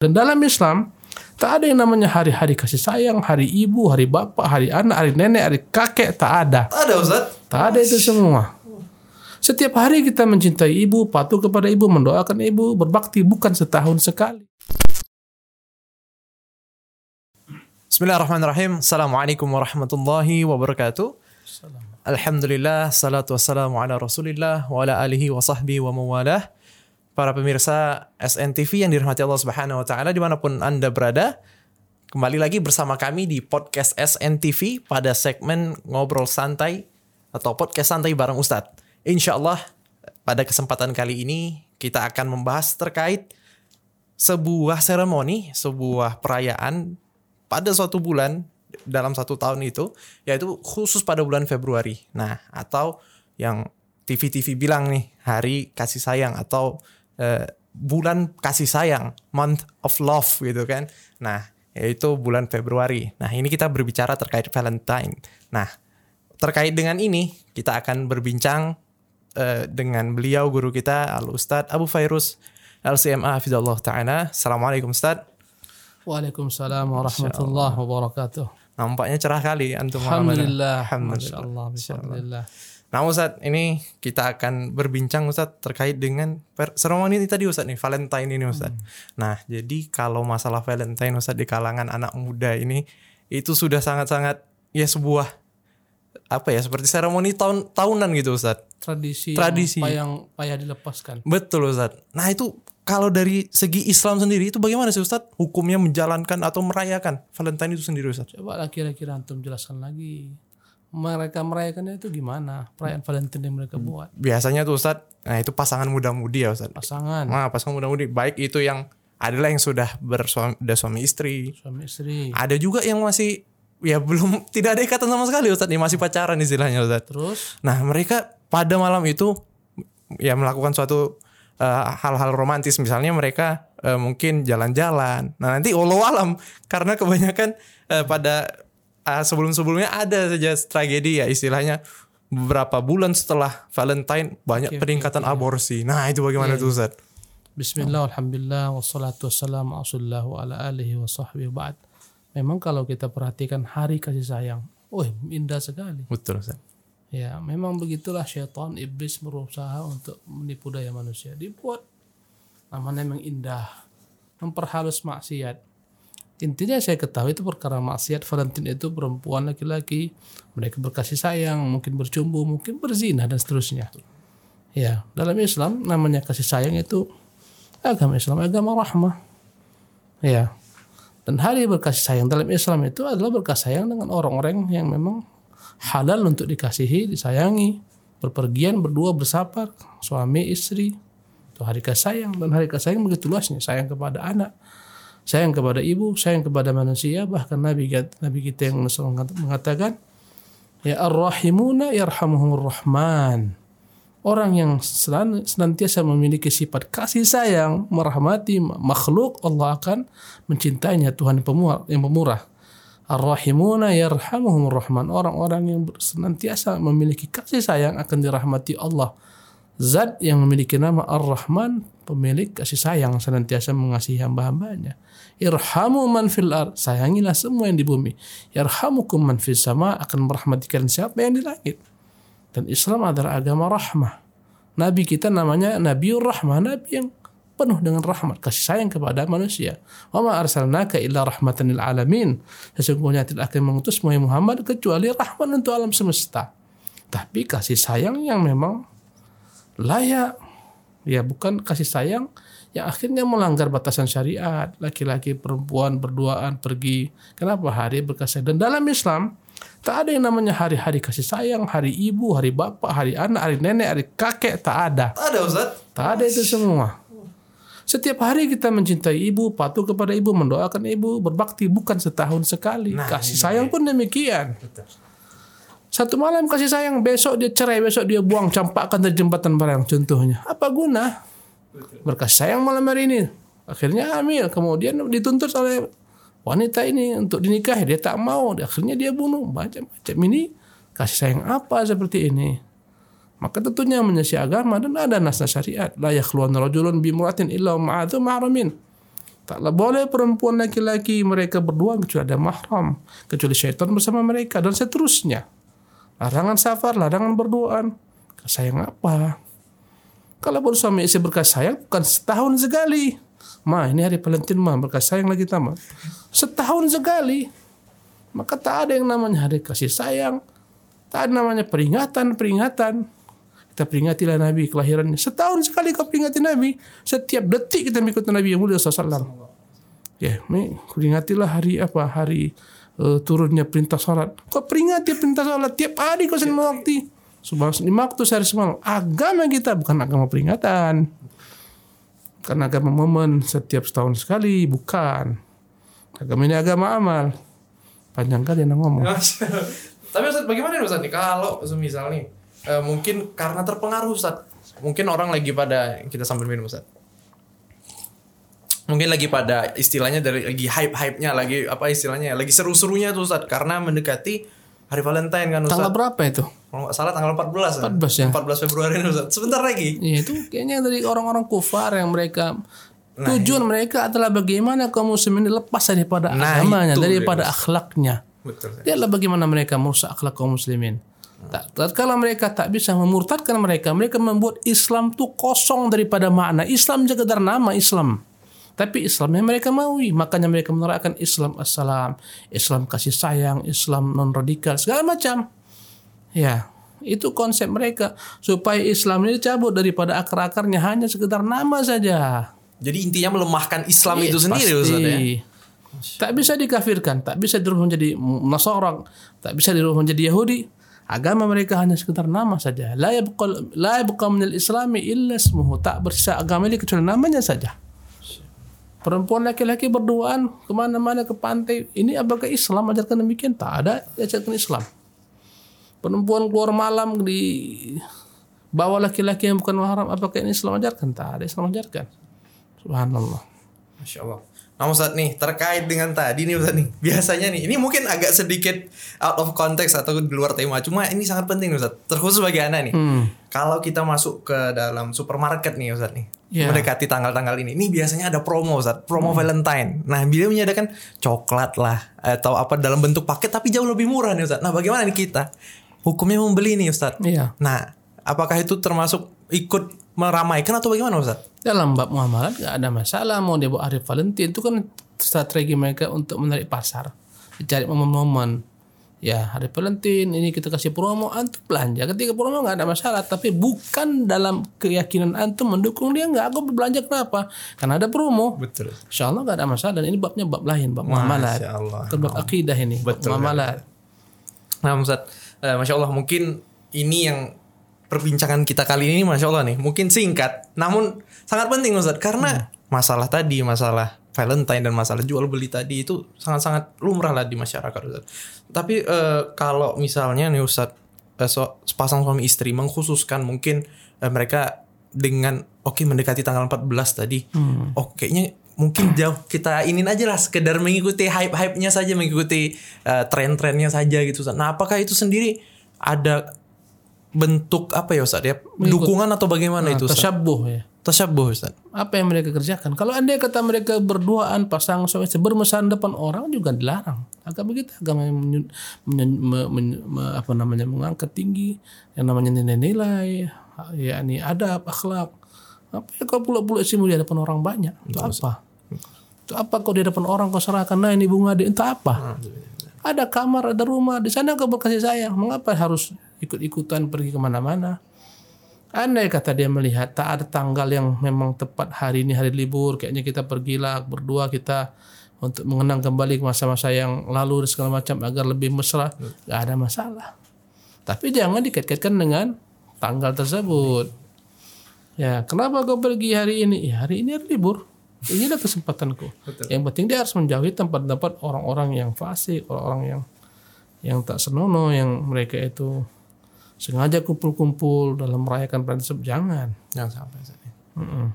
Dan dalam Islam, tak ada yang namanya hari-hari kasih sayang, hari ibu, hari bapak, hari anak, hari nenek, hari kakek, tak ada. Ada Ustaz. Tak ada itu semua. Setiap hari kita mencintai ibu, patuh kepada ibu, mendoakan ibu, berbakti bukan setahun sekali. Bismillahirrahmanirrahim. Assalamualaikum warahmatullahi wabarakatuh. Alhamdulillah, salatu wassalamu ala rasulillah wa ala alihi wa sahbihi wa mawalah. Para pemirsa SNTV yang dirahmati Allah subhanahu wa ta'ala di mana pun Anda berada. Kembali lagi bersama kami di podcast SNTV pada segmen Ngobrol Santai atau Podcast Santai bareng Ustadz. Insya Allah pada kesempatan kali ini kita akan membahas terkait sebuah seremoni, sebuah perayaan pada suatu bulan dalam satu tahun itu, yaitu khusus pada bulan Februari. Nah, atau yang TV-TV bilang nih, hari kasih sayang atau eh, bulan kasih sayang, month of love gitu kan. Nah, yaitu bulan Februari. Nah, ini kita berbicara terkait Valentine. Nah, terkait dengan ini, kita akan berbincang eh, dengan beliau guru kita, Al Ustadz Abu Fairuz LCMA Hafizullah Ta'ala. Assalamualaikum Ustadz. Waalaikumsalam warahmatullahi wabarakatuh. Nampaknya cerah kali antum Alhamdulillah. Alhamdulillah. Allah. Alhamdulillah. Nah Ustaz, ini kita akan berbincang Ustaz terkait dengan seremoni ini tadi Ustaz nih, Valentine ini Ustaz. Nah, jadi kalau masalah Valentine Ustaz di kalangan anak muda ini itu sudah sangat-sangat ya sebuah apa ya seperti seremoni tahun tahunan gitu Ustaz. Tradisi, Tradisi. yang payah, dilepaskan. Betul Ustaz. Nah, itu kalau dari segi Islam sendiri itu bagaimana sih Ustaz hukumnya menjalankan atau merayakan Valentine itu sendiri Ustaz? Coba lah kira-kira antum jelaskan lagi. Mereka merayakannya itu gimana? Perayaan Valentine yang mereka buat. Biasanya tuh Ustaz, nah itu pasangan muda-mudi ya Ustaz. Pasangan, Nah, pasangan muda-mudi baik itu yang adalah yang sudah bersuami sudah suami istri. suami istri. Ada juga yang masih ya belum tidak ada ikatan sama sekali Ustaz, nih masih pacaran istilahnya Ustaz. Terus Nah, mereka pada malam itu ya melakukan suatu eh, hal-hal romantis misalnya mereka eh, mungkin jalan-jalan. Nah, nanti walau alam karena kebanyakan eh, pada eh, sebelum-sebelumnya ada saja tragedi ya istilahnya beberapa bulan setelah Valentine banyak oke, peningkatan aborsi. Nah, itu bagaimana tuh Ustaz? Bismillah, Alhamdulillah, wassalatu wassalamu wa ala alihi wa sahbihi ba'd. Memang kalau kita perhatikan hari kasih sayang, oh indah sekali. Betul Ustaz. Ya, memang begitulah syaitan iblis berusaha untuk menipu daya manusia. Dibuat namanya memang indah, memperhalus maksiat. Intinya saya ketahui itu perkara maksiat Valentine itu perempuan laki-laki mereka berkasih sayang, mungkin bercumbu, mungkin berzina dan seterusnya. Ya, dalam Islam namanya kasih sayang itu agama Islam, agama rahmah. Ya. Dan hari berkasih sayang dalam Islam itu adalah berkasih sayang dengan orang-orang yang memang halal untuk dikasihi, disayangi, berpergian berdua bersapar, suami istri. Itu hari kasih sayang dan hari kasih sayang begitu luasnya, sayang kepada anak, sayang kepada ibu, sayang kepada manusia, bahkan Nabi Nabi kita yang mengatakan ya ar-rahimuna yarhamuhumur rahman. Orang yang senantiasa memiliki sifat kasih sayang, merahmati makhluk, Allah akan mencintainya Tuhan yang pemurah. Yang pemurah. Ar-Rahimuna yarhamuhumur rahman. Orang-orang yang senantiasa memiliki kasih sayang akan dirahmati Allah. Zat yang memiliki nama Ar-Rahman, pemilik kasih sayang senantiasa mengasihi hamba-hambanya. Irhamu man fil ar, sayangilah semua yang di bumi. Yarhamukum man fis sama akan merahmati siapa yang di langit. Dan Islam adalah agama rahmah. Nabi kita namanya Nabiur Rahmah, Nabi yang penuh dengan rahmat, kasih sayang kepada manusia. Wa ma arsalnaka illa rahmatan alamin. Sesungguhnya tidak akan mengutus Muhammad kecuali rahmat untuk alam semesta. Tapi kasih sayang yang memang layak. Ya bukan kasih sayang yang akhirnya melanggar batasan syariat. Laki-laki perempuan berduaan pergi. Kenapa hari berkasih Dan dalam Islam tak ada yang namanya hari-hari kasih sayang, hari ibu, hari bapak, hari anak, hari nenek, hari kakek, tak ada. Ada Ustaz. Tak ada itu semua. Setiap hari kita mencintai ibu, patuh kepada ibu, mendoakan ibu, berbakti bukan setahun sekali. Nah, kasih ini sayang pun demikian. Satu malam kasih sayang, besok dia cerai, besok dia buang, campakkan dari jembatan barang contohnya. Apa guna? Berkasih sayang malam hari ini. Akhirnya hamil, kemudian dituntut oleh wanita ini untuk dinikahi. Dia tak mau, akhirnya dia bunuh. Macam-macam ini kasih sayang apa seperti ini? Maka tentunya menyisi agama dan ada nas syariat. La yakhluwan rajulun bimuratin illa ma'adhu ma'ramin. Taklah boleh perempuan laki-laki mereka berdua kecuali ada mahram, kecuali syaitan bersama mereka dan seterusnya. Larangan safar, larangan berduaan. Sayang apa? Kalau baru suami istri berkasih sayang bukan setahun sekali. Ma ini hari Valentine ma berkasih sayang lagi tamat. Setahun sekali. Maka tak ada yang namanya hari kasih sayang. Tak ada namanya peringatan-peringatan. Kita peringatilah Nabi kelahirannya. Setahun sekali kau peringati Nabi. Setiap detik kita mengikuti Nabi yang mulia SAW. Ya, ini peringatilah hari apa? Hari uh, turunnya perintah salat. Kau peringati perintah salat tiap hari kau sering waktu. Subhan lima waktu sehari semalam. Agama kita bukan agama peringatan. Karena agama momen setiap setahun sekali, bukan. Agama ini agama amal. Panjang kali yang ngomong. Tapi Ustaz, bagaimana nih Ustaz nih kalau semisal nih eh, mungkin karena terpengaruh Ustaz. Mungkin orang lagi pada kita sambil minum Ustaz. Mungkin lagi pada istilahnya dari lagi hype-hype-nya, lagi apa istilahnya, lagi seru-serunya tuh Ustaz karena mendekati hari Valentine kan Ustaz. Tanggal berapa itu? Kalau nggak salah tanggal 14 kan? 14 ya. 14 Februari ini Ustaz. Sebentar lagi. Iya itu kayaknya dari orang-orang kufar yang mereka tujuan mereka adalah bagaimana kaum muslimin lepas daripada Nah, agamanya, itu daripada dia, akhlaknya. Betul. Dia adalah bagaimana mereka merusak akhlak kaum muslimin. Tak, tatkala mereka tak bisa memurtadkan mereka, mereka membuat Islam tuh kosong daripada makna. Islam sekedar nama Islam. Tapi Islam yang mereka maui, makanya mereka menerapkan Islam assalam, Islam kasih sayang, Islam non radikal, segala macam. Ya, itu konsep mereka supaya Islam ini dicabut daripada akar-akarnya hanya sekedar nama saja. Jadi intinya melemahkan Islam Iya, itu sendiri pasti. Ustaz ya. Tak bisa dikafirkan, tak bisa dirubah menjadi Nasara, tak bisa dirubah menjadi Yahudi. Agama mereka hanya sekedar nama saja. La yabqa la yabqa min al-islami illa ismuhu. Tak bersisa agama ini kecuali namanya saja. Perempuan laki-laki berduaan ke mana-mana ke pantai. Ini apakah Islam ajarkan demikian? Tak ada ajarkan Islam. Perempuan keluar malam di bawah laki-laki yang bukan mahram. Apakah ini Islam ajarkan? Tak ada Islam ajarkan. Subhanallah. Masya Allah. Nah Ustaz nih terkait dengan tadi nih Ustaz nih biasanya nih ini mungkin agak sedikit out of context atau di luar tema cuma ini sangat penting Ustaz terkhusus bagi anda nih kalau kita masuk ke dalam supermarket nih Ustaz nih Ya. mendekati tanggal-tanggal ini. Ini biasanya ada promo Ustaz. Promo Valentine. Nah beliau menyediakan coklat lah atau apa dalam bentuk paket tapi jauh lebih murah nih Ustaz. Nah bagaimana nih kita? Hukumnya membeli nih Ustaz. Iya. nah apakah itu termasuk ikut meramaikan atau bagaimana Ustaz? Dalam bab muamalat nggak ada masalah. Mau dia buat hari Valentine itu kan strategi mereka untuk menarik pasar, dicari momen-momen. Ya hari Valentine ini kita kasih promo antum belanja. Ketika promo nggak ada masalah tapi bukan dalam keyakinan antum mendukung dia nggak aku berbelanja kenapa? Karena ada promo. Betul. Insya Allah nggak ada masalah dan ini babnya bab lain bab muamalat bukan bab akidah ini Betul, muamalat Nah Ustaz, eh, Masya Allah mungkin ini yang perbincangan kita kali ini Masya Allah nih. Mungkin singkat, namun sangat penting Ustaz. Karena masalah tadi, masalah Valentine dan masalah jual beli tadi itu sangat-sangat lumrah lah di masyarakat Ustaz Tapi eh, kalau misalnya nih Ustaz, eh, so- sepasang suami istri mengkhususkan mungkin eh, mereka dengan oke mendekati tanggal 14 tadi oh kayaknya mungkin jauh kita inin aja lah sekedar mengikuti hype-hype-nya saja mengikuti eh, tren-trennya saja gitu Ustaz. Nah, apakah itu sendiri ada bentuk apa ya Ustaz ya? Dukungan atau bagaimana itu Ustaz? tasyabuh ya Tasyabuh Ustaz. apa yang mereka kerjakan. Kalau anda kata mereka berduaan pasang suami istri bermesraan depan orang juga dilarang. Agama kita agama yang menyu- menyu- me- menyu- me- apa namanya mengangkat tinggi yang namanya nilai-nilai, yakni adab, akhlak. Apa ya kau pula-pula istri di hadapan orang banyak? Itu apa? Itu apa kau di hadapan orang kau serahkan? Nah ini bunga di entah apa? Ada kamar, ada rumah, di sana kau berkasih sayang. Mengapa harus ikut-ikutan pergi ke mana-mana? Andai kata dia melihat tak ada tanggal yang memang tepat hari ini hari libur, kayaknya kita pergilah berdua kita untuk mengenang kembali ke masa-masa yang lalu dan segala macam agar lebih mesra, nggak ada masalah. Tapi jangan dikait-kaitkan dengan tanggal tersebut. Ya, kenapa kau pergi hari ini? Ya, hari ini hari libur. Inilah kesempatanku. Yang penting dia harus menjauhi tempat-tempat orang-orang yang fasik, orang-orang yang yang tak senonoh, yang mereka itu sengaja kumpul-kumpul dalam merayakan tersebut. Jangan. Jangan sampai Ustaz.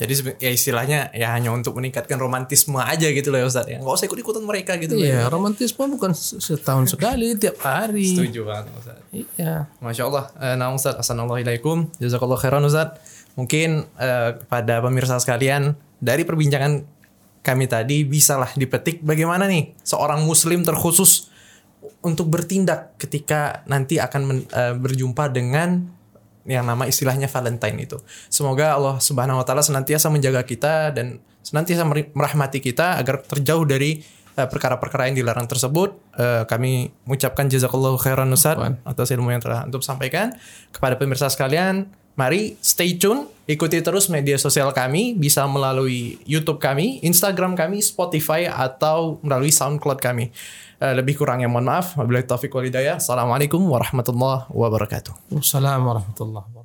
Jadi sebe- ya istilahnya ya hanya untuk meningkatkan romantisme aja gitu loh ya Ustaz ya. Nggak usah ikut-ikutan mereka gitu loh. Iya, romantisme bukan setahun sekali, tiap hari. Setuju banget Ustaz. Iya. Masya Allah. Eh, nah Ustaz, Assalamualaikum. Jazakallah khairan Ustaz. Mungkin eh, pada pemirsa sekalian, dari perbincangan kami tadi bisalah dipetik bagaimana nih seorang muslim terkhusus untuk bertindak ketika nanti akan men, uh, berjumpa dengan yang nama istilahnya Valentine itu. Semoga Allah Subhanahu wa taala senantiasa menjaga kita dan senantiasa merahmati kita agar terjauh dari uh, perkara-perkara yang dilarang tersebut. Uh, kami mengucapkan jazakallahu khairan Ustaz atas ilmu yang telah antum sampaikan kepada pemirsa sekalian. Mari stay tune, ikuti terus media sosial kami bisa melalui YouTube kami, Instagram kami, Spotify atau melalui SoundCloud kami. Uh, lebih kurangnya mohon maaf. Wabillahi taufiq walhidayah. Assalamualaikum warahmatullahi wabarakatuh. Wassalamualaikum warahmatullahi wabarakatuh.